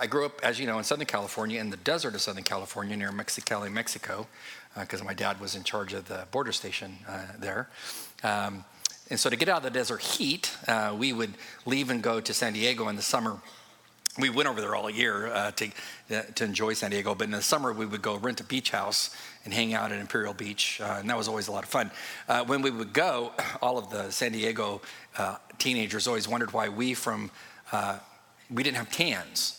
I grew up, as you know, in Southern California, in the desert of Southern California, near Mexicali, Mexico, because uh, my dad was in charge of the border station uh, there. Um, and so to get out of the desert heat, uh, we would leave and go to San Diego in the summer. We went over there all year uh, to, uh, to enjoy San Diego, but in the summer we would go rent a beach house and hang out at Imperial Beach, uh, and that was always a lot of fun. When we would go, all of the San Diego teenagers always wondered why we from we didn't have tans.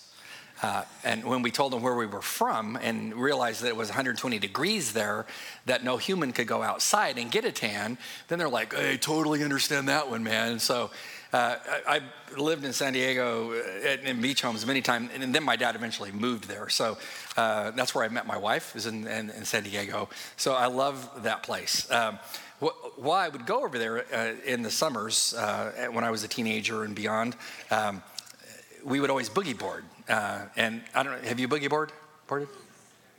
Uh, and when we told them where we were from and realized that it was 120 degrees there, that no human could go outside and get a tan, then they're like, "I totally understand that one, man." So uh, I, I, lived in San Diego uh, in beach homes many times, and then my dad eventually moved there. So uh, that's where I met my wife, is in, in, in, San Diego. So I love that place. Um, why I would go over there uh, in the summers uh, when I was a teenager and beyond, um, we would always boogie board. Uh, and I don't know, have you boogie board? Boarded?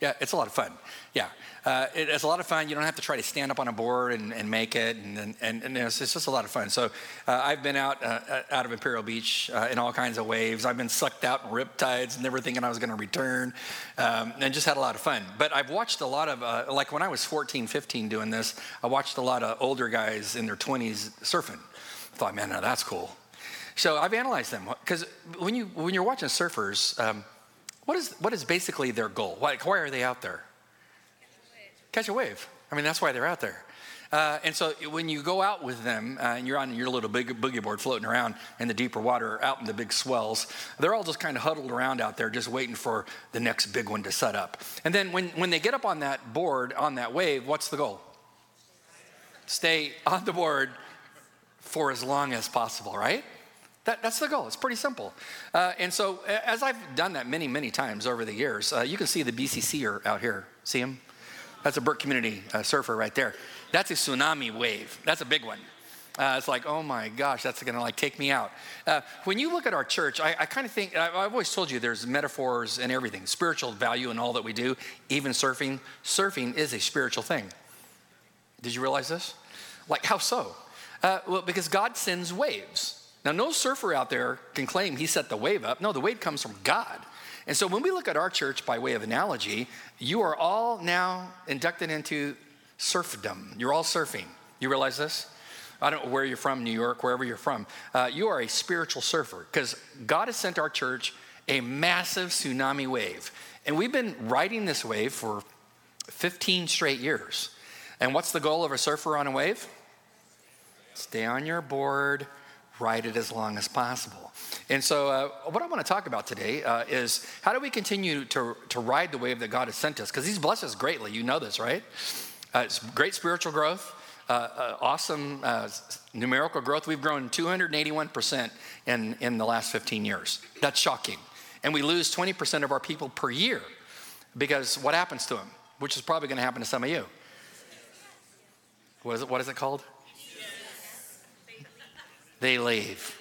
Yeah, it's a lot of fun. Yeah, uh, it, it's a lot of fun. You don't have to try to stand up on a board and, and make it, and, and, and it's, it's, just a lot of fun. So uh, I've been out uh, uh out of Imperial Beach uh, in all kinds of waves. I've been sucked out in riptides, and never thinking I was going to return, um, and just had a lot of fun. But I've watched a lot of, uh, like when I was 14, 15 doing this, I watched a lot of older guys in their 20s surfing. I thought, man, now that's cool. So I've analyzed them because when you when you're watching surfers, um, what is what is basically their goal? Why, why are they out there? Catch a wave. I mean, that's why they're out there. Uh, and so when you go out with them uh, and you're on your little big boogie board floating around in the deeper water, out in the big swells, they're all just kind of huddled around out there, just waiting for the next big one to set up. And then when, when they get up on that board, on that wave, what's the goal? Stay on the board for as long as possible, right? That, that's the goal. It's pretty simple. Uh, and so, as I've done that many, many times over the years, uh, you can see the BCCer out here. See him? That's a Burke Community uh, surfer right there. That's a tsunami wave. That's a big one. Uh, it's like, oh my gosh, that's to like take me out. Uh, when you look at our church, I, I kind of think I, I've always told you there's metaphors and everything, spiritual value in all that we do, even surfing. Surfing is a spiritual thing. Did you realize this? Like, how so? Uh, well, because God sends waves. Now, no surfer out there can claim he set the wave up. No, the wave comes from God. And so when we look at our church by way of analogy, you are all now inducted into surfdom. You're all surfing. You realize this? I don't know where you're from, New York, wherever you're from. Uh, you are a spiritual surfer because God has sent our church a massive tsunami wave. And we've been riding this wave for 15 straight years. And what's the goal of a surfer on a wave? Stay on your board, ride it as long as possible. And so, uh, what I want to talk about today uh, is how do we continue to, to ride the wave that God has sent us? Because He's blessed us greatly. You know this, right? Uh, it's great spiritual growth, uh, uh, awesome uh, numerical growth. We've grown 281% in, in the last 15 years. That's shocking. And we lose 20% of our people per year because what happens to them? Which is probably going to happen to some of you. What is it, what is it called? They leave.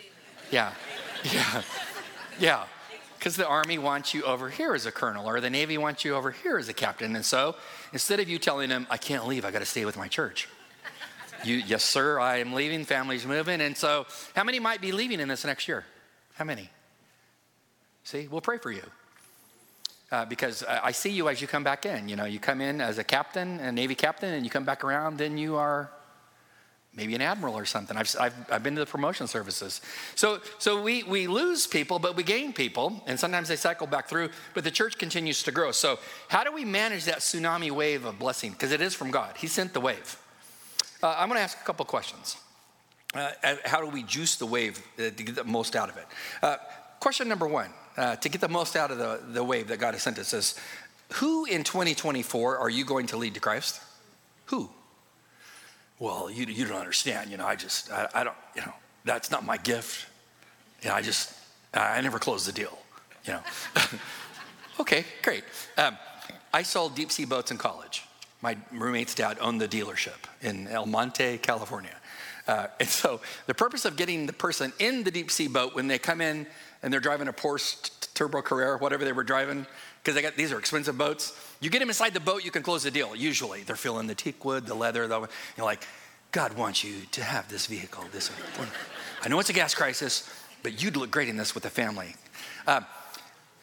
Yeah, yeah, yeah. Because the Army wants you over here as a colonel, or the Navy wants you over here as a captain. And so instead of you telling them, I can't leave, I got to stay with my church. You, yes, sir, I am leaving, family's moving. And so, how many might be leaving in this next year? How many? See, we'll pray for you. Uh, because I see you as you come back in. You know, you come in as a captain, a Navy captain, and you come back around, then you are maybe an admiral or something. I've, I've, I've been to the promotion services. So, so we, we lose people, but we gain people, and sometimes they cycle back through, but the church continues to grow. So, how do we manage that tsunami wave of blessing? Because it is from God, He sent the wave. Uh, I'm going to ask a couple questions. Uh, how do we juice the wave uh, to get the most out of it? Uh, question number one uh, to get the most out of the, the wave that God has sent us is who in 2024 are you going to lead to Christ? Who? Well, you, you don't understand. You know, I just, I, I don't, you know, that's not my gift. You know, I just, I never close the deal, you know. okay, great. Um, I sold deep sea boats in college. My roommate's dad owned the dealership in El Monte, California. Uh, and so the purpose of getting the person in the deep sea boat when they come in and they're driving a Porsche Turbo Carrera, whatever they were driving, because they got these are expensive boats. You get them inside the boat, you can close the deal. Usually, they're feeling the teak wood, the leather. The, you're like, God wants you to have this vehicle. This, I know it's a gas crisis, but you'd look great in this with the family. Uh,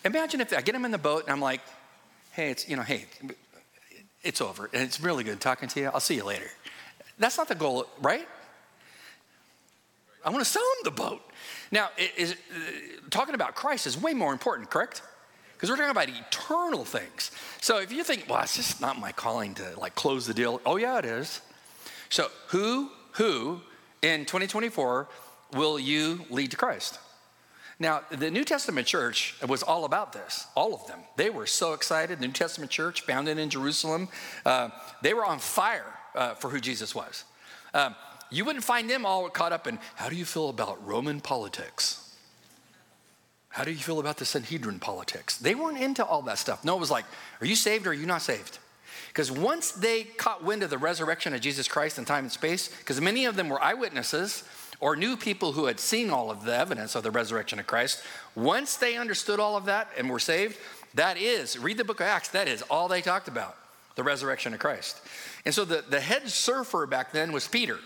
Imagine if I get him in the boat and I'm like, hey, it's, you know, hey, it's over. And it's really good talking to you. I'll see you later. That's not the goal, right? I want to sell him the boat. Now, is, uh, talking about Christ is way more important, correct? Because we're talking about eternal things. So if you think, well, it's just not my calling to like close the deal. Oh yeah, it is. So who, who in 2024 will you lead to Christ? Now, the New Testament church was all about this, all of them. They were so excited. The New Testament church, founded in Jerusalem, uh, they were on fire uh, for who Jesus was. Uh, you wouldn't find them all caught up in how do you feel about Roman politics? How do you feel about the Sanhedrin politics? They weren't into all that stuff. No, it was like, are you saved or are you not saved? Because once they caught wind of the resurrection of Jesus Christ in time and space, because many of them were eyewitnesses or knew people who had seen all of the evidence of the resurrection of Christ, once they understood all of that and were saved, that is, read the book of Acts, that is all they talked about the resurrection of Christ. And so the, the head surfer back then was Peter.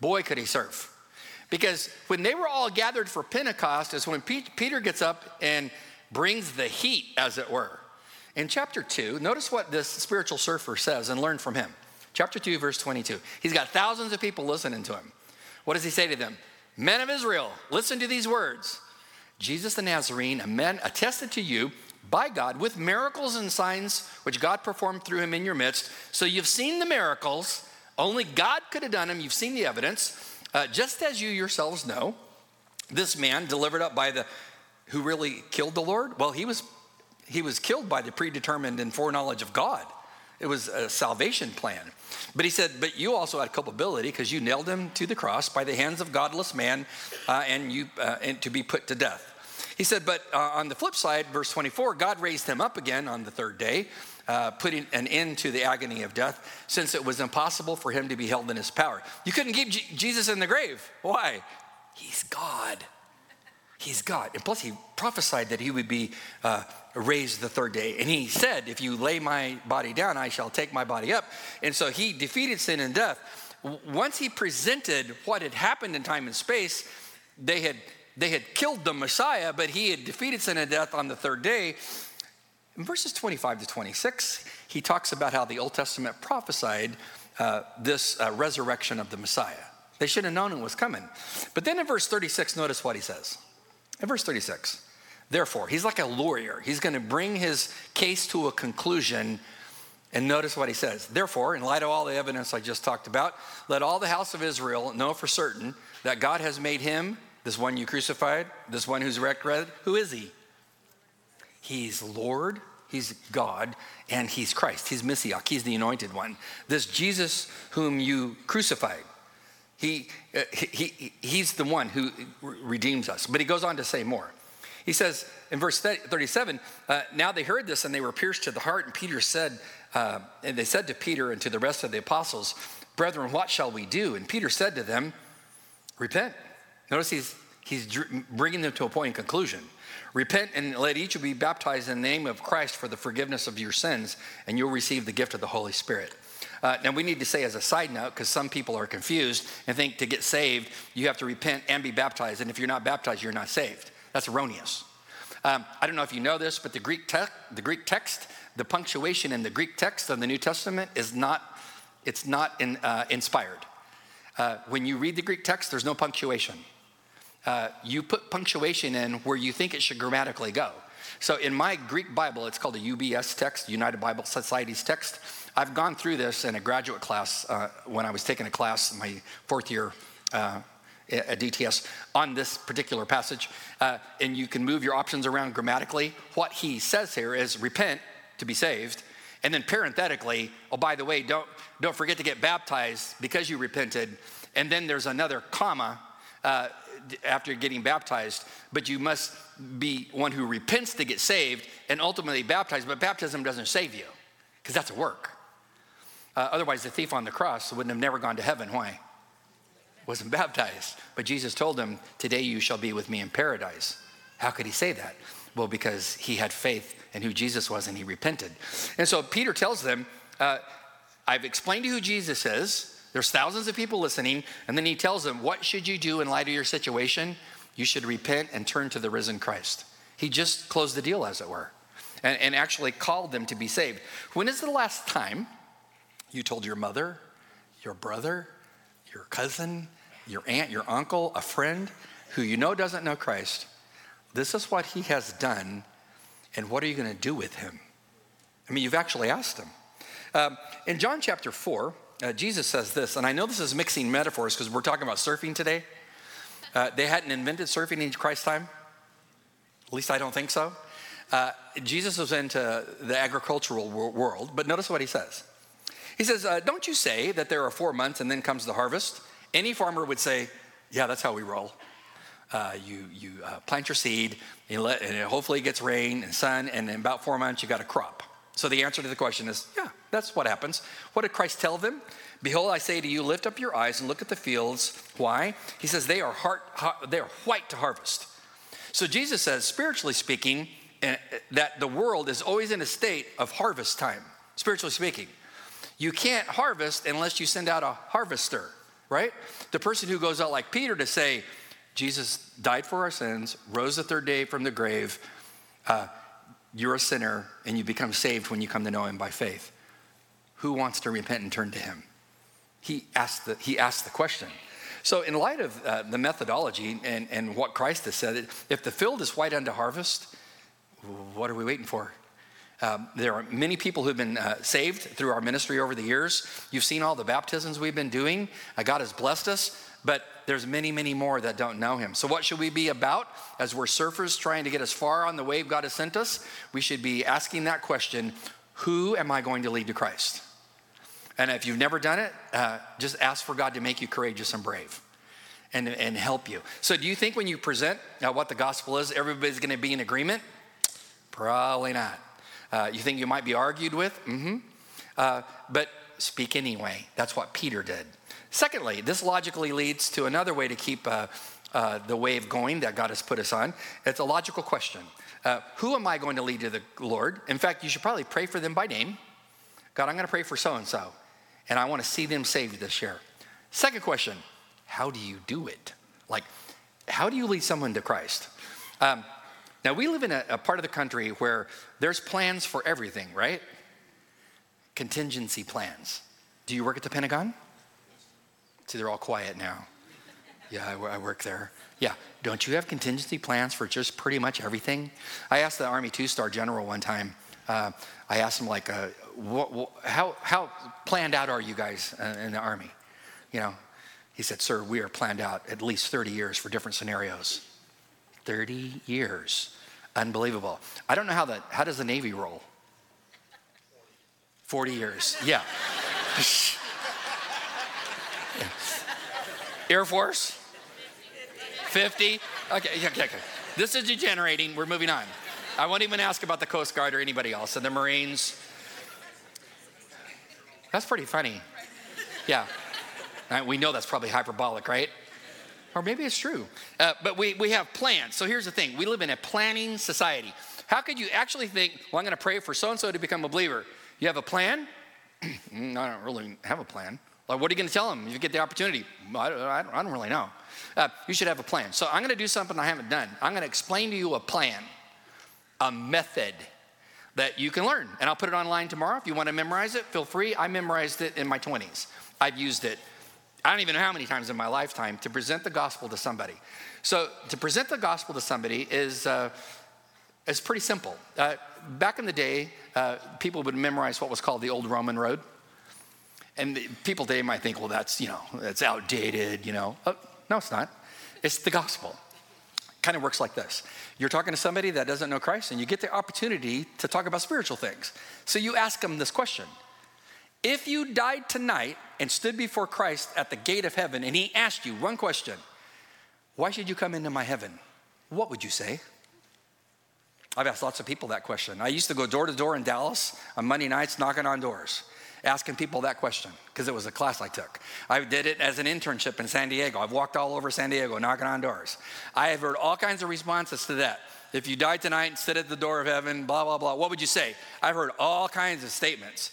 Boy, could he surf. Because when they were all gathered for Pentecost, is when Peter gets up and brings the heat, as it were. In chapter 2, notice what this spiritual surfer says and learn from him. Chapter 2, verse 22. He's got thousands of people listening to him. What does he say to them? Men of Israel, listen to these words. Jesus the Nazarene, a man attested to you by God with miracles and signs which God performed through him in your midst. So you've seen the miracles only God could have done them. You've seen the evidence. Uh, just as you yourselves know, this man delivered up by the who really killed the Lord. Well, he was he was killed by the predetermined and foreknowledge of God. It was a salvation plan. But he said, but you also had culpability because you nailed him to the cross by the hands of godless man, uh, and you uh, and to be put to death. He said, but uh, on the flip side, verse 24, God raised him up again on the third day uh, putting an end to the agony of death, since it was impossible for him to be held in his power. You couldn't keep G- Jesus in the grave. Why? He's God. He's God. And plus, he prophesied that he would be uh, raised the third day. And he said, If you lay my body down, I shall take my body up. And so he defeated sin and death. Once he presented what had happened in time and space, they had, they had killed the Messiah, but he had defeated sin and death on the third day. In verses 25 to 26, he talks about how the Old Testament prophesied uh, this uh, resurrection of the Messiah. They should have known it was coming. But then in verse 36, notice what he says. In verse 36, therefore, he's like a lawyer. He's going to bring his case to a conclusion. And notice what he says. Therefore, in light of all the evidence I just talked about, let all the house of Israel know for certain that God has made him, this one you crucified, this one who's resurrected, who is he? He's Lord, He's God, and He's Christ. He's Messiah. He's the anointed one. This Jesus whom you crucified, he, uh, he, he, He's the one who redeems us. But he goes on to say more. He says in verse 37, uh, now they heard this and they were pierced to the heart. And Peter said, uh, and they said to Peter and to the rest of the apostles, Brethren, what shall we do? And Peter said to them, Repent. Notice he's, he's bringing them to a point in conclusion. Repent and let each of you be baptized in the name of Christ for the forgiveness of your sins, and you'll receive the gift of the Holy Spirit. Uh, now, we need to say as a side note, because some people are confused and think to get saved, you have to repent and be baptized. And if you're not baptized, you're not saved. That's erroneous. Um, I don't know if you know this, but the Greek, te- the Greek text, the punctuation in the Greek text of the New Testament is not, it's not in, uh, inspired. Uh, when you read the Greek text, there's no punctuation uh, you put punctuation in where you think it should grammatically go. So in my Greek Bible, it's called a UBS text, United Bible Society's text. I've gone through this in a graduate class uh, when I was taking a class my fourth year uh, at DTS on this particular passage. Uh, and you can move your options around grammatically. What he says here is repent to be saved. And then parenthetically, oh, by the way, don't, don't forget to get baptized because you repented. And then there's another comma uh, after getting baptized, but you must be one who repents to get saved and ultimately baptized. But baptism doesn't save you because that's a work. Uh, otherwise, the thief on the cross wouldn't have never gone to heaven. Why? Wasn't baptized. But Jesus told him, Today you shall be with me in paradise. How could he say that? Well, because he had faith in who Jesus was and he repented. And so Peter tells them, uh, I've explained to you who Jesus is. There's thousands of people listening, and then he tells them, What should you do in light of your situation? You should repent and turn to the risen Christ. He just closed the deal, as it were, and, and actually called them to be saved. When is the last time you told your mother, your brother, your cousin, your aunt, your uncle, a friend who you know doesn't know Christ, this is what he has done, and what are you going to do with him? I mean, you've actually asked him. Um, in John chapter 4, uh, Jesus says this, and I know this is mixing metaphors because we're talking about surfing today. Uh, they hadn't invented surfing in Christ's time. At least I don't think so. Uh, Jesus was into the agricultural world, but notice what he says. He says, uh, Don't you say that there are four months and then comes the harvest? Any farmer would say, Yeah, that's how we roll. Uh, you you uh, plant your seed, let, and hopefully it gets rain and sun, and in about four months you got a crop. So the answer to the question is, yeah, that's what happens. What did Christ tell them? Behold, I say to you, lift up your eyes and look at the fields. Why? He says they are heart, they are white to harvest. So Jesus says, spiritually speaking, eh, that the world is always in a state of harvest time. Spiritually speaking, you can't harvest unless you send out a harvester, right? The person who goes out like Peter to say, Jesus died for our sins, rose the third day from the grave. Uh, you're a sinner and you become saved when you come to know him by faith. Who wants to repent and turn to him? He asked the, he asked the question. So, in light of uh, the methodology and, and what Christ has said, if the field is white unto harvest, what are we waiting for? Um, there are many people who've been uh, saved through our ministry over the years. You've seen all the baptisms we've been doing. Uh, God has blessed us, but there's many, many more that don't know Him. So, what should we be about as we're surfers trying to get as far on the wave God has sent us? We should be asking that question Who am I going to lead to Christ? And if you've never done it, uh, just ask for God to make you courageous and brave. And, and help you. So, do you think when you present uh, what the gospel is, everybody's going to be in agreement? Probably not. Uh, you think you might be argued with? Mm-hmm. Uh, but speak anyway. That's what Peter did. Secondly, this logically leads to another way to keep uh, uh the wave going that God has put us on. It's a logical question. Who am I going to lead to the Lord? In fact, you should probably pray for them by name. God, I'm going to pray for so and so, and I want to see them saved this year. Second question How do you do it? Like, how do you lead someone to Christ? Um, now, we live in a, a part of the country where there's plans for everything, right? Contingency plans. Do you work at the Pentagon? See, they're all quiet now. Yeah, I, I work there. Yeah, don't you have contingency plans for just pretty much everything? I asked the Army two star general one time, uh, I asked him, like, uh, what, what, how, how planned out are you guys in the Army? You know, he said, Sir, we are planned out at least 30 years for different scenarios. 30 years. Unbelievable. I don't know how that, how does the Navy roll? 40 years. Yeah. Air Force? 50? Okay, okay, okay. This is degenerating. We're moving on. I won't even ask about the Coast Guard or anybody else. And the Marines. That's pretty funny. Yeah. We know that's probably hyperbolic, right? Or maybe it's true. Uh, but we, we have plans. So here's the thing we live in a planning society. How could you actually think, well, I'm going to pray for so and so to become a believer? You have a plan? Mm, I don't really have a plan. Like, what are you going to tell them if you get the opportunity? I don't, I don't, I don't really know. Uh, you should have a plan. So I'm going to do something I haven't done. I'm going to explain to you a plan, a method that you can learn. And I'll put it online tomorrow. If you want to memorize it, feel free. I memorized it in my 20s. I've used it I don't even know how many times in my lifetime to present the gospel to somebody. So to present the gospel to somebody is uh, is pretty simple. Uh, back in the day, uh, people would memorize what was called the Old Roman Road, and people today might think, well, that's you know that's outdated. You know, uh, no, it's not. It's the gospel. Kind of works like this. You're talking to somebody that doesn't know Christ, and you get the opportunity to talk about spiritual things. So you ask them this question if you died tonight and stood before Christ at the gate of heaven and he asked you one question, why should you come into my heaven? What would you say? I've asked lots of people that question. I used to go door to door in Dallas on Monday nights knocking on doors, asking people that question because it was a class I took. I did it as an internship in San Diego. I've walked all over San Diego knocking on doors. I have heard all kinds of responses to that. If you died tonight and sit at the door of heaven, blah, blah, blah, what would you say? I've heard all kinds of statements.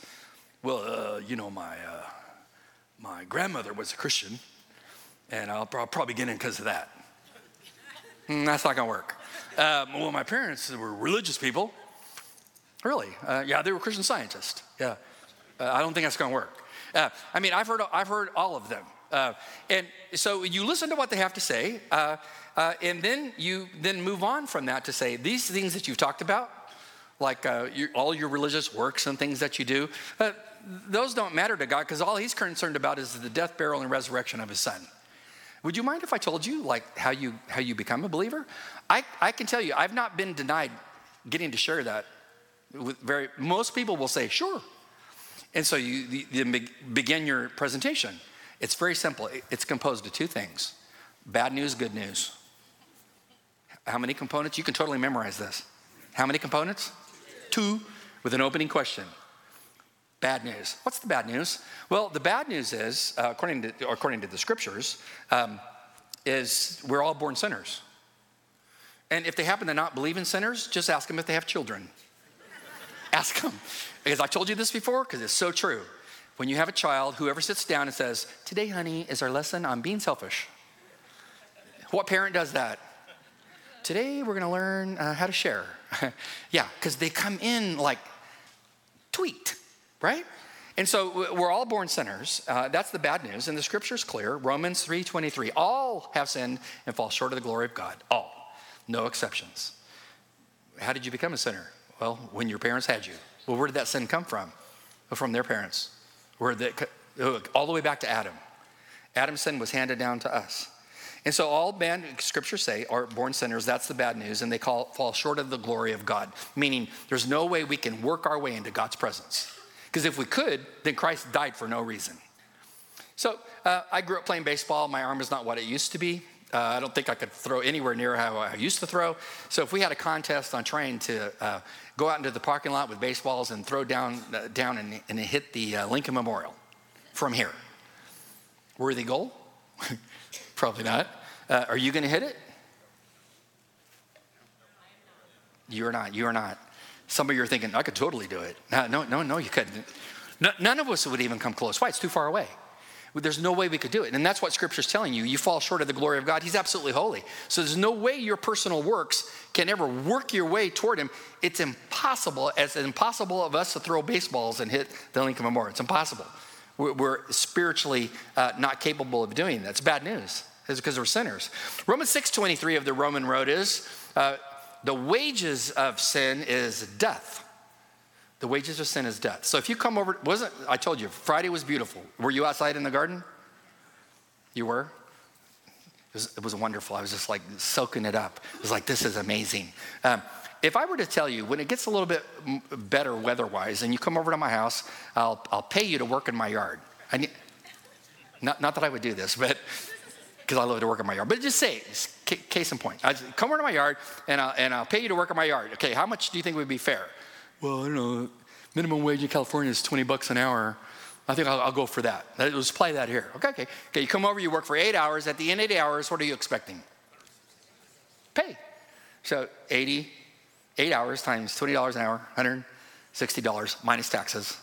Well, uh, you know, my, uh, my grandmother was a Christian, and I'll, I'll probably get in because of that. Mm, that's not going to work. Um, well, my parents were religious people. Really? Uh, yeah, they were Christian scientists. Yeah. Uh, I don't think that's going to work. Uh, I mean, I've heard, I've heard all of them. Uh, and so you listen to what they have to say, uh, uh, and then you then move on from that to say these things that you've talked about, like your, all your religious works and things that you do, those don't matter to God because all He's concerned about is the death, burial, and resurrection of His Son. Would you mind if I told you like how you how you become a believer? I, I can tell you, I've not been denied getting to share that with very most people will say, sure. And so you, you begin your presentation. It's very simple. It's composed of two things bad news, good news. How many components? You can totally memorize this. How many components? Two, with an opening question. Bad news. What's the bad news? Well, the bad news is, uh, according, to, according to the scriptures, um, is we're all born sinners. And if they happen to not believe in sinners, just ask them if they have children. Ask them. Because I've told you this before, because it's so true. When you have a child, whoever sits down and says, Today, honey, is our lesson on being selfish. What parent does that? Today, we're going to learn uh, how to share. yeah, because they come in like tweaked, right? And so we're all born sinners. Uh, that's the bad news. And the scripture is clear Romans 3.23. All have sinned and fall short of the glory of God. All no exceptions. How did you become a sinner? Well, when your parents had you. Well, where did that sin come from? Well, from their parents. Where they, all the way back to Adam. Adam's sin was handed down to us. And so all men, scriptures say, are born sinners. That's the bad news. And they call, fall short of the glory of God, meaning there's no way we can work our way into God's presence. Because if we could, then Christ died for no reason. So uh, I grew up playing baseball. My arm is not what it used to be. Uh, I don't think I could throw anywhere near how I used to throw. So if we had a contest on trying to uh, go out into the parking lot with baseballs and throw down, uh, down and, and, hit the uh, Lincoln Memorial from here, worthy goal? Probably not. Uh, are you going to hit it? You're not. You're not. Some of you are thinking, I could totally do it. No, no, no, no you couldn't. No, none of us would even come close. Why? It's too far away. There's no way we could do it. And that's what Scripture's telling you. You fall short of the glory of God. He's absolutely holy. So there's no way your personal works can ever work your way toward Him. It's impossible, as impossible of us to throw baseballs and hit the Lincoln Memorial. It's impossible. We're, spiritually uh, not capable of doing that. It's bad news. It's because we're sinners. Romans 6.23 of the Roman Road is, uh, the wages of sin is death. The wages of sin is death. So if you come over, wasn't I told you Friday was beautiful. Were you outside in the garden? You were. It was, it was wonderful. I was just like soaking it up. It was like this is amazing. Um, if I were to tell you when it gets a little bit better weather-wise, and you come over to my house, I'll I'll pay you to work in my yard. I need, not not that I would do this, but because I love to work in my yard. But just say, case in point, I come over to my yard and I'll, and I'll pay you to work in my yard. Okay, how much do you think would be fair? Well, I don't know, minimum wage in California is 20 bucks an hour. I think I'll, I'll go for that. Let's play that here. Okay, okay. Okay, you come over, you work for eight hours. At the end of eight hours, what are you expecting? Pay. So 80, eight hours times $20 an hour, $160 minus taxes.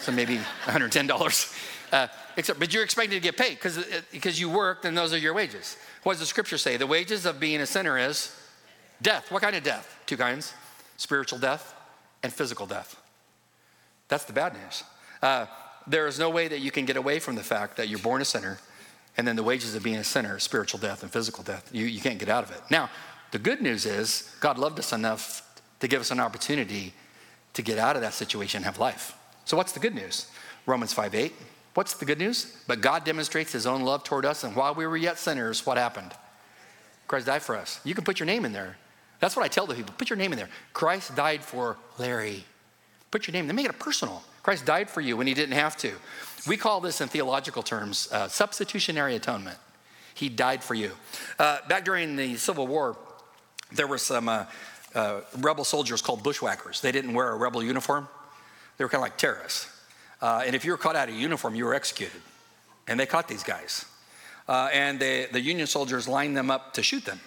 So maybe $110. Uh, except, but you're expected to get paid because because you worked and those are your wages. What does the scripture say? The wages of being a sinner is death. What kind of death? Two kinds spiritual death and physical death. That's the bad news. Uh, there is no way that you can get away from the fact that you're born a sinner, and then the wages of being a sinner is spiritual death and physical death. You, you can't get out of it. Now, the good news is God loved us enough to give us an opportunity to get out of that situation and have life. So, what's the good news? Romans 5 8. What's the good news? But God demonstrates his own love toward us, and while we were yet sinners, what happened? Christ died for us. You can put your name in there. That's what I tell the people. Put your name in there. Christ died for Larry. Put your name. They make it personal. Christ died for you when he didn't have to. We call this in theological terms uh, substitutionary atonement. He died for you. Uh, back during the Civil War, there were some uh, uh rebel soldiers called bushwhackers. They didn't wear a rebel uniform. They were kind of like terrorists. Uh, and if you were caught out of uniform, you were executed. And they caught these guys. Uh, and they, the Union soldiers lined them up to shoot them.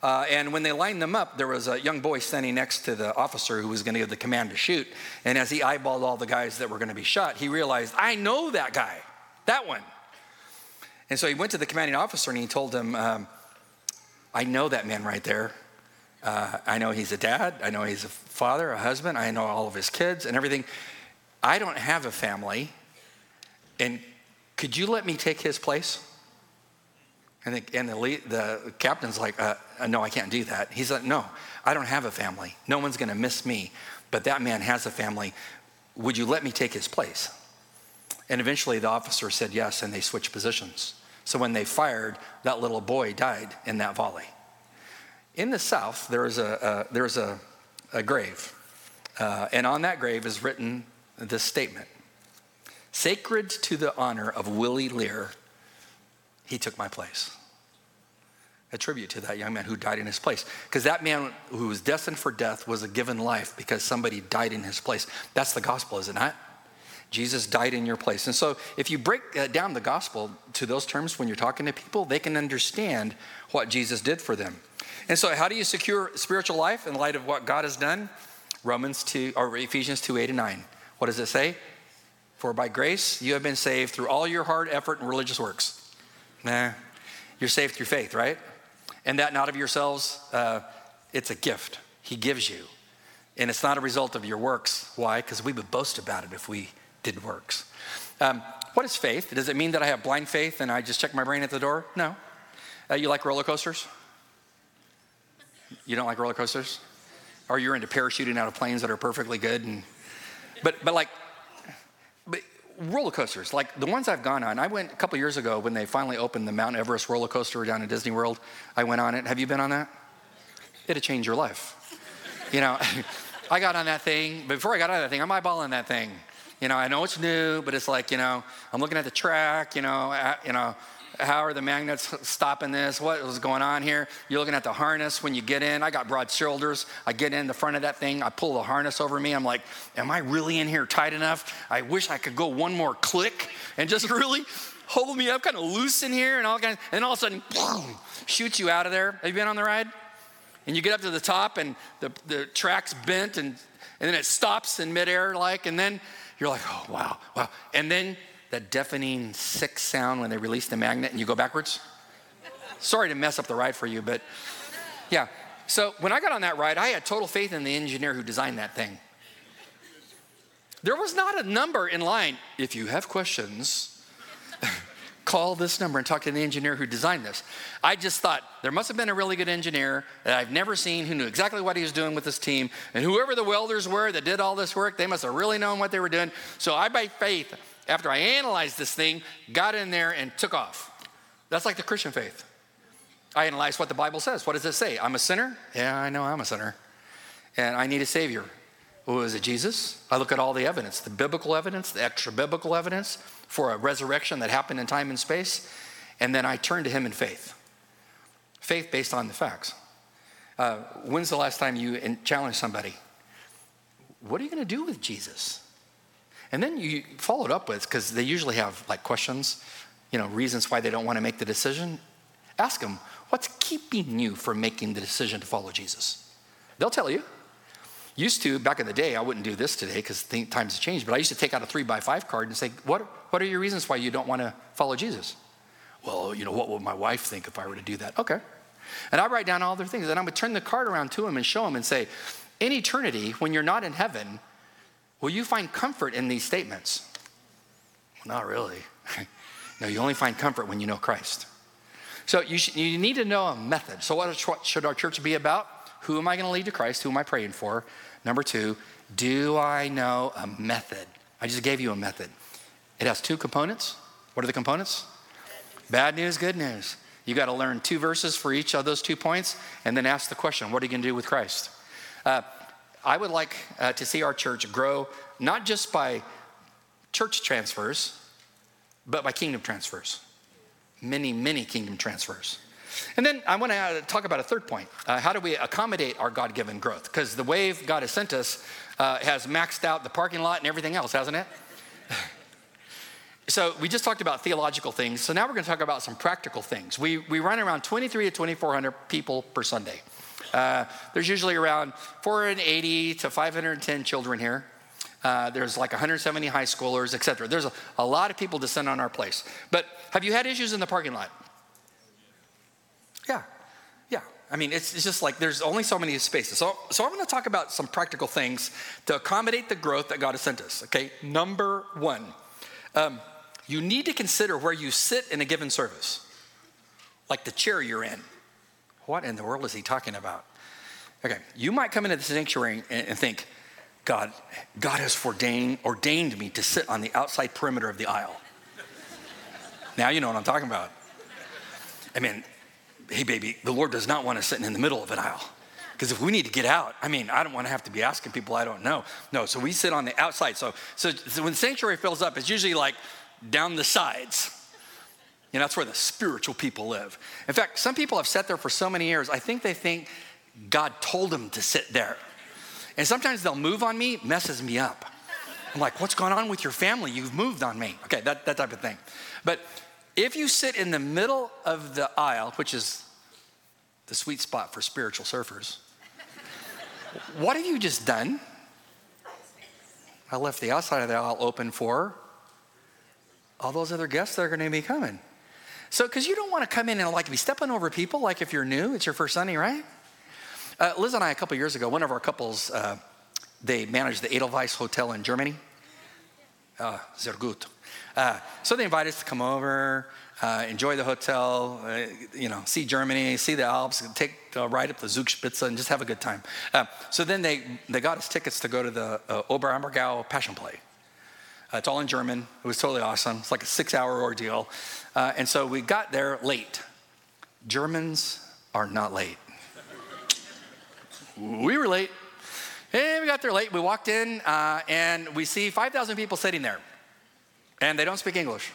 Uh, and when they lined them up, there was a young boy standing next to the officer who was going to give the command to shoot. And as he eyeballed all the guys that were going to be shot, he realized, I know that guy, that one. And so he went to the commanding officer and he told him, um, I know that man right there. Uh, I know he's a dad. I know he's a father, a husband. I know all of his kids and everything. I don't have a family. And could you let me take his place? And the, and the, lead, the captain's like, uh, no, I can't do that. He's like, no, I don't have a family. No one's going to miss me. But that man has a family. Would you let me take his place? And eventually the officer said yes, and they switched positions. So when they fired, that little boy died in that volley. In the South, there is a, a there is a, a grave. Uh, and on that grave is written this statement Sacred to the honor of Willie Lear, he took my place. A tribute to that young man who died in his place. Because that man who was destined for death was a given life because somebody died in his place. That's the gospel, is it not? Jesus died in your place. And so, if you break uh, down the gospel to those terms when you're talking to people, they can understand what Jesus did for them. And so, how do you secure spiritual life in light of what God has done? Romans 2 or Ephesians 2 8 and 9. What does it say? For by grace you have been saved through all your hard effort and religious works. Nah, you're saved through faith, right? And that not of yourselves, uh, it's a gift He gives you. And it's not a result of your works. Why? Because we would boast about it if we did works. Um, what is faith? Does it mean that I have blind faith and I just check my brain at the door? No. Uh, you like roller coasters? You don't like roller coasters? Or you're into parachuting out of planes that are perfectly good and but but like roller coasters, like the ones I've gone on. I went a couple years ago when they finally opened the Mount Everest roller coaster down in Disney World. I went on it. Have you been on that? It'll change your life. You know, I got on that thing. Before I got on that thing, I'm eyeballing that thing. You know, I know it's new, but it's like, you know, I'm looking at the track, you know, you know, how are the magnets stopping this? What is going on here? You're looking at the harness when you get in. I got broad shoulders. I get in the front of that thing. I pull the harness over me. I'm like, am I really in here tight enough? I wish I could go one more click and just really hold me up, kind of loose in here, and all kind of, and all of a sudden, boom, shoots you out of there. Have you been on the ride? And you get up to the top, and the, the track's bent, and, and then it stops in midair, like, and then you're like, oh, wow, wow. And then that deafening sick sound when they release the magnet and you go backwards? Sorry to mess up the ride for you, but yeah. So when I got on that ride, I had total faith in the engineer who designed that thing. There was not a number in line. If you have questions, call this number and talk to the engineer who designed this. I just thought there must have been a really good engineer that I've never seen who knew exactly what he was doing with this team. And whoever the welders were that did all this work, they must have really known what they were doing. So I, by faith, after I analyzed this thing, got in there and took off. That's like the Christian faith. I analyzed what the Bible says. What does it say? I'm a sinner? Yeah, I know I'm a sinner. And I need a Savior. Who is it, Jesus? I look at all the evidence the biblical evidence, the extra biblical evidence for a resurrection that happened in time and space. And then I turn to Him in faith. Faith based on the facts. Uh, when's the last time you challenged somebody? What are you going to do with Jesus? And then you follow it up with, because they usually have like questions, you know, reasons why they don't want to make the decision. Ask them, what's keeping you from making the decision to follow Jesus? They'll tell you. Used to, back in the day, I wouldn't do this today because times have changed, but I used to take out a three by five card and say, what, what are your reasons why you don't want to follow Jesus? Well, you know, what would my wife think if I were to do that? Okay. And I write down all their things, and I would turn the card around to them and show them and say, in eternity, when you're not in heaven, Will you find comfort in these statements? Well, not really. no, you only find comfort when you know Christ. So you, you need to know a method. So, what should our church be about? Who am I going to lead to Christ? Who am I praying for? Number two, do I know a method? I just gave you a method. It has two components. What are the components? Bad news, good news. You got to learn two verses for each of those two points and then ask the question what are you going to do with Christ? Uh, I would like uh, to see our church grow not just by church transfers, but by kingdom transfers. Many, many kingdom transfers. And then I want to talk about a third point. Uh, how do we accommodate our God given growth? Because the wave God has sent us uh, has maxed out the parking lot and everything else, hasn't it? so we just talked about theological things. So now we're going to talk about some practical things. We, we run around 23 to 2,400 people per Sunday. Uh, there's usually around 480 to 510 children here. Uh, there's like 170 high schoolers, et cetera. There's a, a lot of people descend on our place. But have you had issues in the parking lot? Yeah. Yeah. I mean, it's, it's just like there's only so many spaces. So, so I'm going to talk about some practical things to accommodate the growth that God has sent us. Okay. Number one, um, you need to consider where you sit in a given service, like the chair you're in. What in the world is he talking about? Okay, you might come into the sanctuary and, think, God, God has ordained, ordained me to sit on the outside perimeter of the aisle. now you know what I'm talking about. I mean, hey, baby, the Lord does not want us sitting in the middle of an aisle. Because if we need to get out, I mean, I don't want to have to be asking people I don't know. No, so we sit on the outside. So, so, so when the sanctuary fills up, it's usually like down the sides. You know, that's where the spiritual people live. In fact, some people have sat there for so many years, I think they think God told them to sit there. And sometimes they'll move on me, messes me up. I'm like, what's going on with your family? You've moved on me. Okay, that, that type of thing. But if you sit in the middle of the aisle, which is the sweet spot for spiritual surfers, what have you just done? I left the outside of the aisle open for all those other guests that are going to be coming. So, because you don't want to come in and like be stepping over people, like if you're new, it's your first Sunday, right? Uh, Liz and I, a couple years ago, one of our couples, uh, they managed the Edelweiss Hotel in Germany. Uh, sehr gut. Uh, so they invited us to come over, uh, enjoy the hotel, uh, you know, see Germany, see the Alps, take a ride up the Zugspitze, and just have a good time. Uh, so then they, they got us tickets to go to the uh, Oberammergau Passion Play. Uh, it's all in German. It was totally awesome. It's like a six hour ordeal. Uh, and so we got there late. Germans are not late. we were late. And we got there late. We walked in uh, and we see 5,000 people sitting there. And they don't speak English.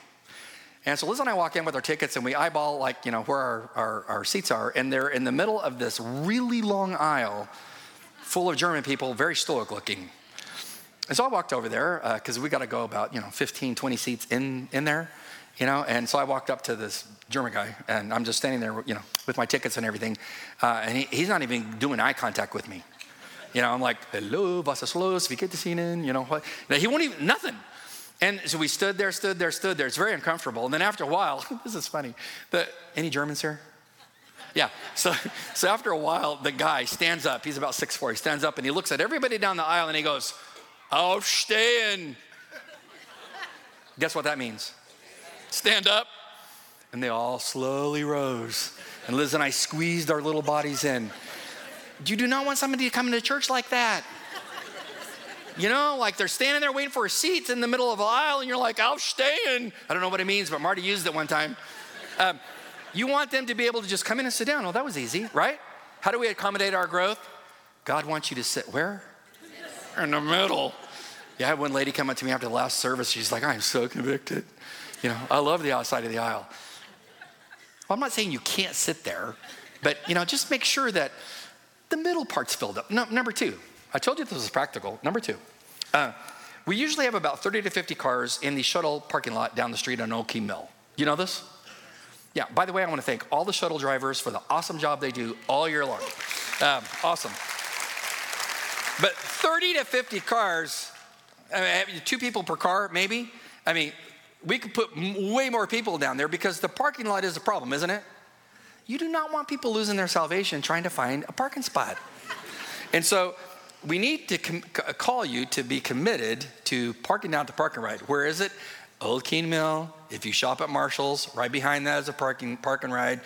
And so Liz and I walk in with our tickets and we eyeball like, you know, where our, our, our seats are. And they're in the middle of this really long aisle full of German people, very stoic looking. And so I walked over there because uh, we got to go about, you know, 15, 20 seats in, in there, you know. And so I walked up to this German guy and I'm just standing there, you know, with my tickets and everything. Uh, and he, he's not even doing eye contact with me. You know, I'm like, hello, was ist los? Wie geht es Ihnen? You know, what? he won't even, nothing. And so we stood there, stood there, stood there. It's very uncomfortable. And then after a while, this is funny. The, any Germans here? Yeah. So, so after a while, the guy stands up. He's about six four. He stands up and he looks at everybody down the aisle and he goes, Aufstehen. Guess what that means? Stand up. And they all slowly rose. And Liz and I squeezed our little bodies in. You do not want somebody to come into church like that. You know, like they're standing there waiting for a seat in the middle of the aisle, and you're like, stay. I don't know what it means, but Marty used it one time. Um, you want them to be able to just come in and sit down. Well, that was easy, right? How do we accommodate our growth? God wants you to sit where? In the middle. Yeah, I had one lady come up to me after the last service. She's like, I'm so convicted. You know, I love the outside of the aisle. Well, I'm not saying you can't sit there, but you know, just make sure that the middle part's filled up. No, number two, I told you this was practical. Number two, uh, we usually have about 30 to 50 cars in the shuttle parking lot down the street on Old Keene Mill. You know this? Yeah, by the way, I want to thank all the shuttle drivers for the awesome job they do all year long. Um, awesome. But 30 to 50 cars, I mean, two people per car, maybe. I mean, we could put way more people down there because the parking lot is a problem, isn't it? You do not want people losing their salvation trying to find a parking spot. and so we need to com- call you to be committed to parking down the parking ride. Where is it? Old Keene Mill. If you shop at Marshall's, right behind that is a parking park and ride.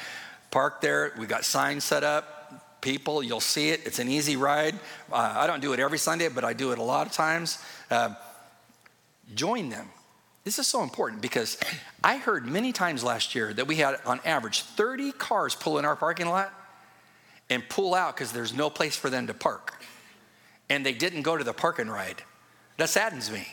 Park there. We got signs set up. People, you'll see it. It's an easy ride. Uh, I don't do it every Sunday, but I do it a lot of times. Uh, join them. This is so important because I heard many times last year that we had, on average, 30 cars pull in our parking lot and pull out because there's no place for them to park and they didn't go to the park and ride. That saddens me.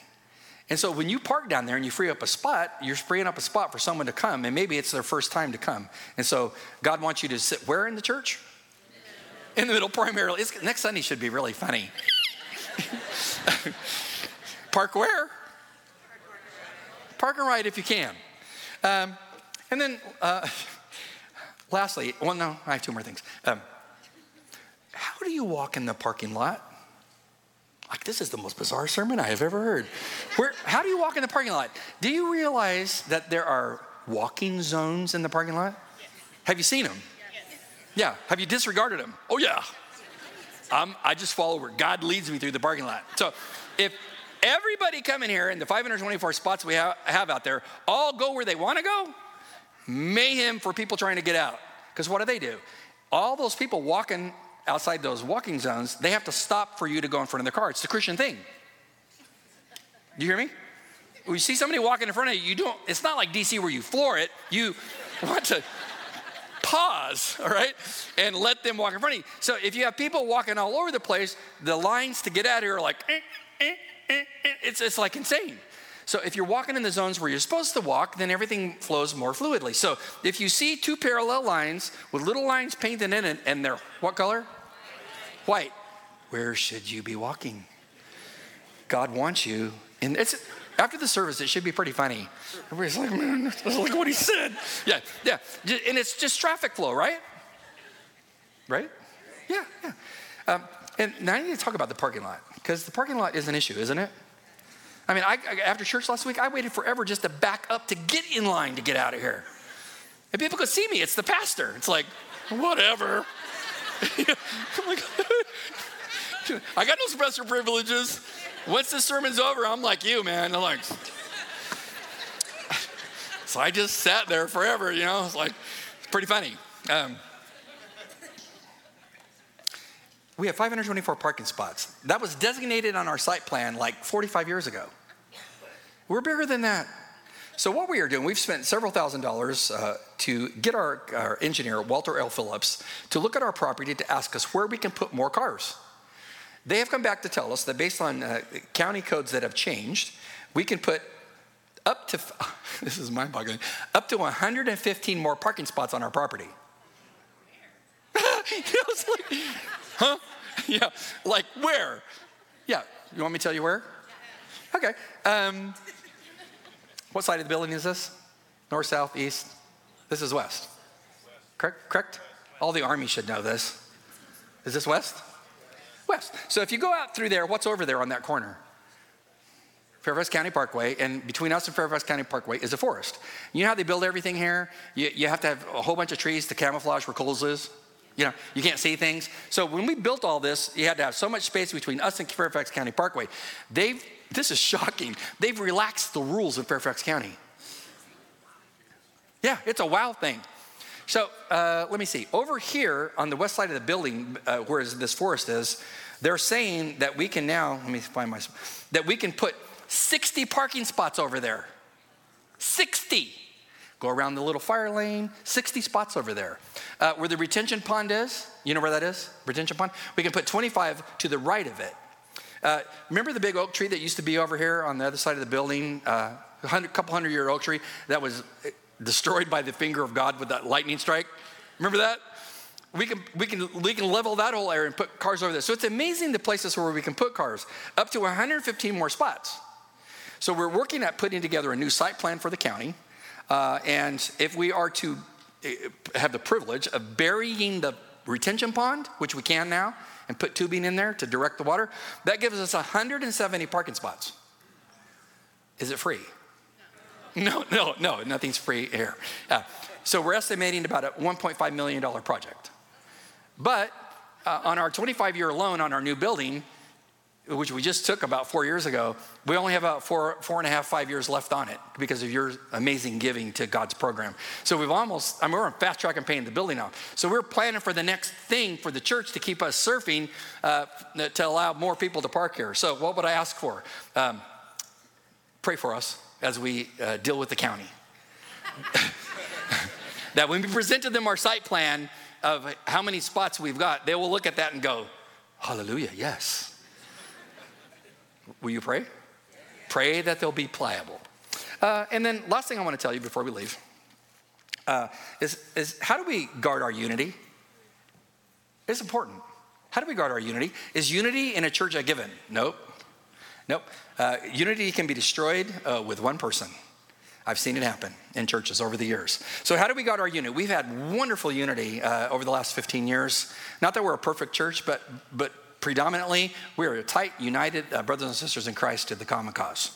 And so when you park down there and you free up a spot, you're freeing up a spot for someone to come, and maybe it's their first time to come. And so God wants you to sit where in the church? In the middle, primarily. It's, next Sunday should be really funny. park where? Park and ride if you can. Um, and then, uh, lastly, well, no, I have two more things. Um, how do you walk in the parking lot? Like, this is the most bizarre sermon I have ever heard. Where, how do you walk in the parking lot? Do you realize that there are walking zones in the parking lot? Yes. Have you seen them? Yes. Yeah. Have you disregarded them? Oh, yeah. Um, I just follow where God leads me through the parking lot. So if everybody come in here in the 524 spots we have, have out there all go where they want to go, mayhem for people trying to get out. Because what do they do? All those people walking outside those walking zones, they have to stop for you to go in front of their car. It's the Christian thing. Do you hear me? When you see somebody walking in front of you, you don't, it's not like DC where you floor it. You want to pause, all right, and let them walk in front of you. So if you have people walking all over the place, the lines to get out of here are like, eh, eh, Eh, eh, eh, it's, it's like insane. So if you're walking in the zones where you're supposed to walk, then everything flows more fluidly. So if you see two parallel lines with little lines painted in it, and they're what color? White. Where should you be walking? God wants you, and it's after the service, it should be pretty funny. Everybody's like, man, look what he said. Yeah, yeah. And it's just traffic flow, right? Right? Yeah, yeah. Um, and now I need to talk about the parking lot because the parking lot is an issue, isn't it? I mean, I, after church last week, I waited forever just to back up to get in line to get out of here. And people could see me. It's the pastor. It's like, whatever. like, I got no special privileges. Once the sermon's over, I'm like you, man. I'm like, so I just sat there forever, you know. It's like, it's pretty funny. Um, we have 524 parking spots. That was designated on our site plan like 45 years ago. We're bigger than that. So what we are doing, we've spent several thousand dollars uh, to get our, our engineer, Walter L. Phillips, to look at our property to ask us where we can put more cars. They have come back to tell us that based on uh, county codes that have changed, we can put up to, this is mind boggling, up to 115 more parking spots on our property. huh? Yeah, like where? Yeah, you want me to tell you where? Okay. Um, what side of the building is this? North, south, east? This is west. Correct? Correct? All the army should know this. Is this west? West. So if you go out through there, what's over there on that corner? Fairfax County Parkway, and between us and Fairfax County Parkway is a forest. You know how they build everything here? You, you have to have a whole bunch of trees to camouflage where Kohl's is. You know, you can't see things. So when we built all this, you had to have so much space between us and Fairfax County Parkway. They've, this is shocking, they've relaxed the rules in Fairfax County. Yeah, it's a wow thing. So uh, let me see. Over here on the west side of the building, uh, where this forest is, they're saying that we can now, let me find my, that we can put 60 parking spots over there. 60. Go around the little fire lane, 60 spots over there. Uh, where the retention pond is, you know where that is? Retention pond? We can put 25 to the right of it. Uh, remember the big oak tree that used to be over here on the other side of the building? Uh, a couple hundred year oak tree that was destroyed by the finger of God with that lightning strike. Remember that? We can, we, can, we can level that whole area and put cars over there. So it's amazing the places where we can put cars, up to 115 more spots. So we're working at putting together a new site plan for the county. Uh, and if we are to eh, have the privilege of burying the retention pond, which we can now, and put tubing in there to direct the water, that gives us 170 parking spots. Is it free? No, no, no, nothing's free here. Uh, so we're estimating about a $1.5 million project. But uh, on our 25 year loan on our new building, which we just took about four years ago, we only have about four, four and a half, five years left on it because of your amazing giving to God's program. So we've almost, I mean, we're on fast track and paying the building off. So we're planning for the next thing for the church to keep us surfing uh, to allow more people to park here. So what would I ask for? Um, pray for us as we uh, deal with the county. that when we present to them our site plan of how many spots we've got, they will look at that and go, Hallelujah, yes. Will you pray? Pray that they'll be pliable. Uh, and then, last thing I want to tell you before we leave uh, is, is how do we guard our unity? It's important. How do we guard our unity? Is unity in a church a given? Nope. Nope. Uh, unity can be destroyed uh, with one person. I've seen it happen in churches over the years. So, how do we guard our unity? We've had wonderful unity uh, over the last 15 years. Not that we're a perfect church, but, but predominantly we're a tight, united uh, brothers and sisters in Christ to the common cause.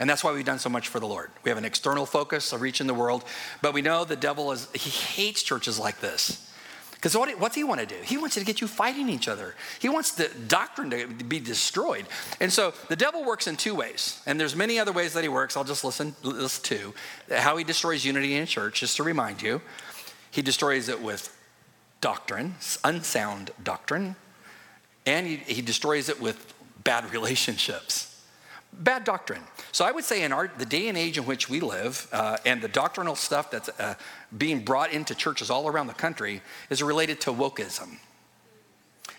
And that's why we've done so much for the Lord. We have an external focus of reaching the world, but we know the devil is, he hates churches like this Because what, what's he want to do? He wants to get you fighting each other. He wants the doctrine to be destroyed. And so the devil works in two ways. And there's many other ways that he works. I'll just listen, list two. How he destroys unity in church, just to remind you. He destroys it with doctrine, unsound doctrine. And he, he destroys it with bad relationships. Bad doctrine. So I would say in our the day and age in which we live, uh, and the doctrinal stuff that's uh, being brought into churches all around the country is related to wokeism.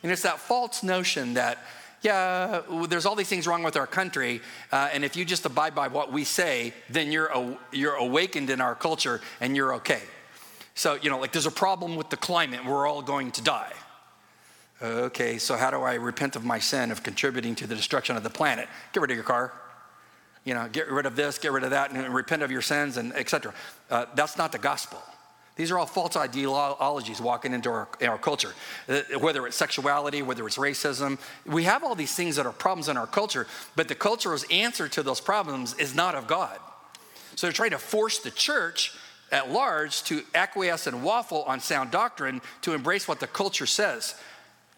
And it's that false notion that yeah, there's all these things wrong with our country, uh, and if you just abide by what we say, then you're you're awakened in our culture and you're okay. So you know, like there's a problem with the climate, we're all going to die. Okay, so how do I repent of my sin of contributing to the destruction of the planet? Get rid of your car. You know, get rid of this, get rid of that, and repent of your sins, and etc. Uh, that's not the gospel. These are all false ideologies walking into our, our culture, uh, whether it's sexuality, whether it's racism. We have all these things that are problems in our culture, but the culture's answer to those problems is not of God. So they're trying to force the church at large to acquiesce and waffle on sound doctrine to embrace what the culture says.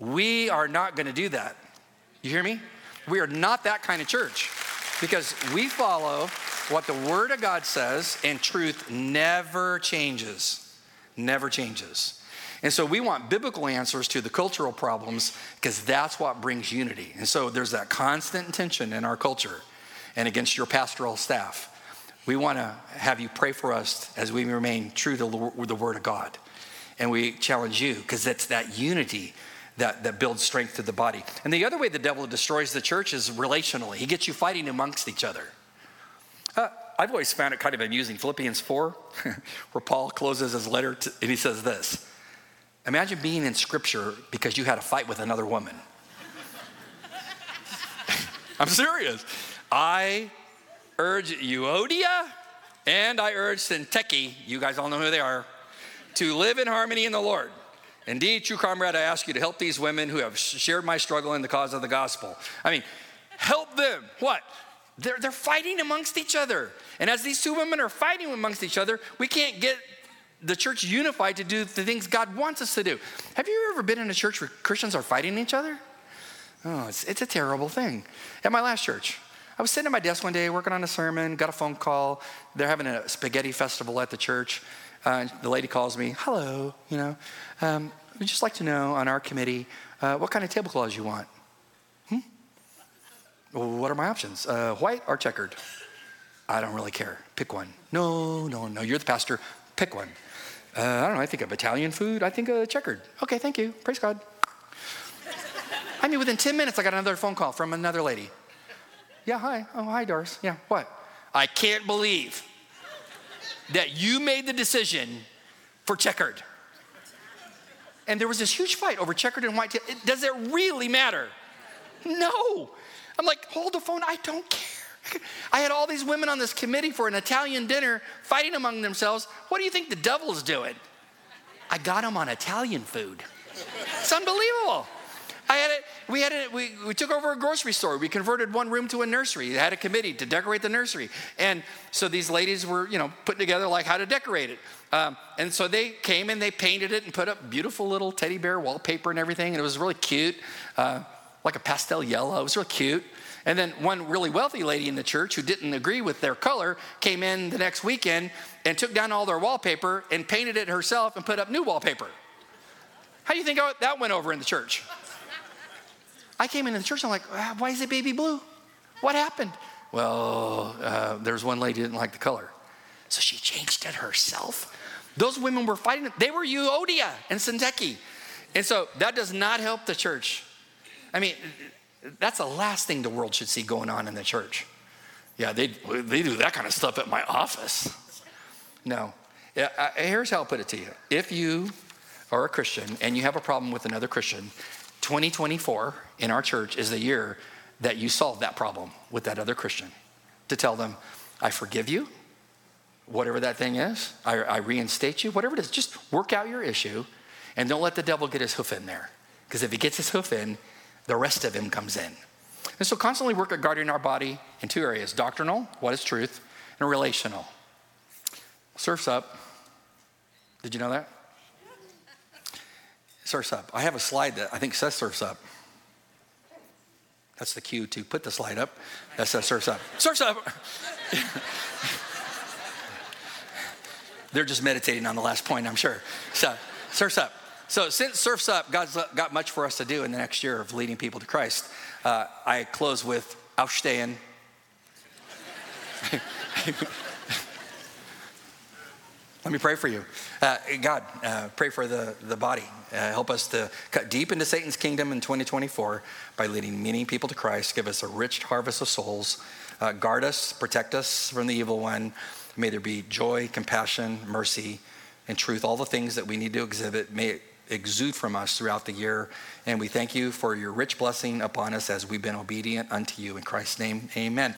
We are not going to do that. You hear me? We are not that kind of church because we follow what the Word of God says, and truth never changes. Never changes. And so we want biblical answers to the cultural problems because that's what brings unity. And so there's that constant tension in our culture and against your pastoral staff. We want to have you pray for us as we remain true to the Word of God. And we challenge you because it's that unity that, that builds strength to the body. And the other way the devil destroys the church is relationally. He gets you fighting amongst each other. Uh, I've always found it kind of amusing. Philippians 4, where Paul closes his letter to, and he says this Imagine being in scripture because you had a fight with another woman. I'm serious. I urge Euodia and I urge Syntyche, you guys all know who they are, to live in harmony in the Lord. Indeed, true comrade, I ask you to help these women who have shared my struggle in the cause of the gospel. I mean, help them. What? They're, they're fighting amongst each other. And as these two women are fighting amongst each other, we can't get the church unified to do the things God wants us to do. Have you ever been in a church where Christians are fighting each other? Oh, it's, it's a terrible thing. At my last church, I was sitting at my desk one day working on a sermon, got a phone call. They're having a spaghetti festival at the church. Uh, the lady calls me, hello, you know, um, we'd just like to know on our committee uh, what kind of tablecloths you want. Hmm? Well, what are my options? Uh, white or checkered? I don't really care. Pick one. No, no, no. You're the pastor. Pick one. Uh, I don't know. I think of Italian food. I think of checkered. Okay, thank you. Praise God. I mean, within 10 minutes, I got another phone call from another lady. Yeah, hi. Oh, hi, Doris. Yeah, what? I can't believe that you made the decision for checkered. And there was this huge fight over checkered and white. Does it really matter? No. I'm like, hold the phone, I don't care. I had all these women on this committee for an Italian dinner fighting among themselves. What do you think the devil's doing? I got them on Italian food. It's unbelievable. I had it, we had it, we, we took over a grocery store. We converted one room to a nursery. Had a committee to decorate the nursery. And so these ladies were, you know, putting together like how to decorate it. Um, and so they came and they painted it and put up beautiful little teddy bear wallpaper and everything. And it was really cute, uh, like a pastel yellow. It was real cute. And then one really wealthy lady in the church who didn't agree with their color came in the next weekend and took down all their wallpaper and painted it herself and put up new wallpaper. How do you think that went over in the church? I came into the church, I'm like, ah, why is it baby blue? What happened? Well, uh, there's one lady didn't like the color. So she changed it herself. Those women were fighting, they were Euodia and Syntyche. And so that does not help the church. I mean, that's the last thing the world should see going on in the church. Yeah, they, they do that kind of stuff at my office. No. Yeah, here's how I'll put it to you. If you are a Christian and you have a problem with another Christian, 2024 in our church is the year that you solve that problem with that other Christian. To tell them, I forgive you, whatever that thing is, I, I reinstate you, whatever it is, just work out your issue and don't let the devil get his hoof in there. Because if he gets his hoof in, the rest of him comes in. And so constantly work at guarding our body in two areas doctrinal, what is truth, and relational. Surf's up. Did you know that? Surf's up. I have a slide that I think says surf's up. That's the cue to put the slide up. That says surf's up. Surf's up. They're just meditating on the last point, I'm sure. So, surf's up. So, since surf's up, God's got much for us to do in the next year of leading people to Christ. Uh, I close with Aufstehen. Let me pray for you. Uh, God, uh, pray for the, the body. Uh, help us to cut deep into Satan's kingdom in 2024 by leading many people to Christ. Give us a rich harvest of souls. Uh, guard us, protect us from the evil one. May there be joy, compassion, mercy, and truth, all the things that we need to exhibit. May it exude from us throughout the year. And we thank you for your rich blessing upon us as we've been obedient unto you. In Christ's name, amen.